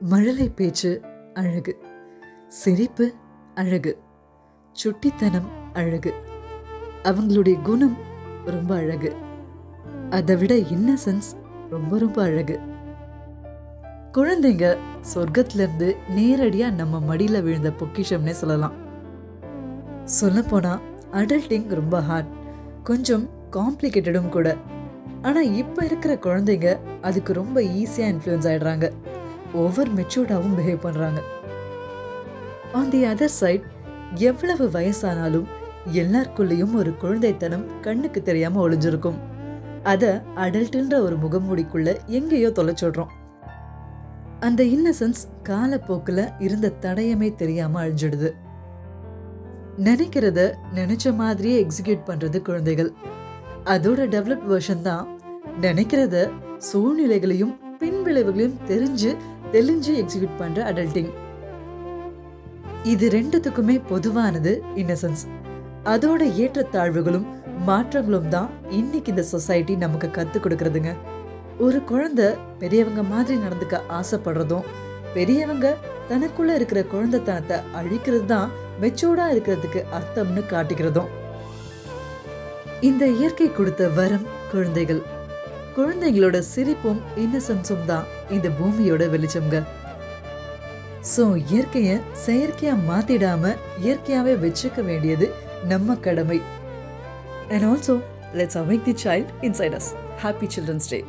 மழலை பேச்சு அழகு. சிரிப்பு அழகு. சுட்டித்தனம் அழகு. அவங்களுடைய குணம் ரொம்ப அழகு. அதை விட இன்னசென்ஸ் ரொம்ப ரொம்ப அழகு. குழந்தைங்க சொர்க்கத்துல நேரடியாக நம்ம மடியில் விழுந்த பொக்கிஷம்னே சொல்லலாம். சொல்லப்போனால் அடல்ட்டிங் ரொம்ப ஹார்ட் கொஞ்சம் காம்ப்ளிகேட்டடும் கூட. ஆனால் இப்போ இருக்கிற குழந்தைங்க அதுக்கு ரொம்ப ஈஸியாக இன்ஃப்ளூயன்ஸ் ஆகிடுறாங்க ஓவர் மெச்சூர்டாகவும் பிஹேவ் பண்றாங்க. ஆன் தி அதர் சைட் எவ்வளவு வயசானாலும் எல்லாருக்குள்ளேயும் ஒரு குழந்தைத்தனம் கண்ணுக்கு தெரியாம ஒளிஞ்சிருக்கும். அத அடல்ட்டுன்ற ஒரு முகமூடிக்குள்ள எங்கேயோ தொலைச்சிடுறோம் அந்த இன்னசென்ஸ் காலப்போக்குல இருந்த தடயமே தெரியாம அழிஞ்சிடுது. நினைக்கிறத நினைச்ச மாதிரியே எக்ஸிக்யூட் பண்றது குழந்தைகள். அதோட டெவலப் வெர்ஷன் தான் நினைக்கிறத சூழ்நிலைகளையும் பின்விளைவுகளையும் தெரிஞ்சு தெளிஞ்சு எக்ஸிக்யூட் பண்ற அடல்ட்டிங் இது ரெண்டுத்துக்குமே பொதுவானது இன்னசென்ஸ் அதோட ஏற்றத்தாழ்வுகளும் மாற்றங்களும் தான் இன்னைக்கு இந்த சொசைட்டி நமக்கு கத்து கொடுக்கறதுங்க. ஒரு குழந்தை பெரியவங்க மாதிரி நடந்துக்க ஆசைப்படுறதும் பெரியவங்க தனக்குள்ள இருக்கிற குழந்தைத்தனத்தை அழிக்கிறது தான் மெச்சூர்டா இருக்கிறதுக்கு அர்த்தம்னு காட்டிக்கிறதும். இந்த இயற்கை கொடுத்த வரம் குழந்தைகள். குழந்தைகளோட சிரிப்பும் இன்னசென்ஸும் தான் இந்த பூமியோட வெளிச்சம்ங்க. ஸோ இயற்கையை செயற்கையா மாத்திடாம இயற்கையாவே வச்சுக்க வேண்டியது நம்ம கடமை. And also let's awake the child inside as happy children's day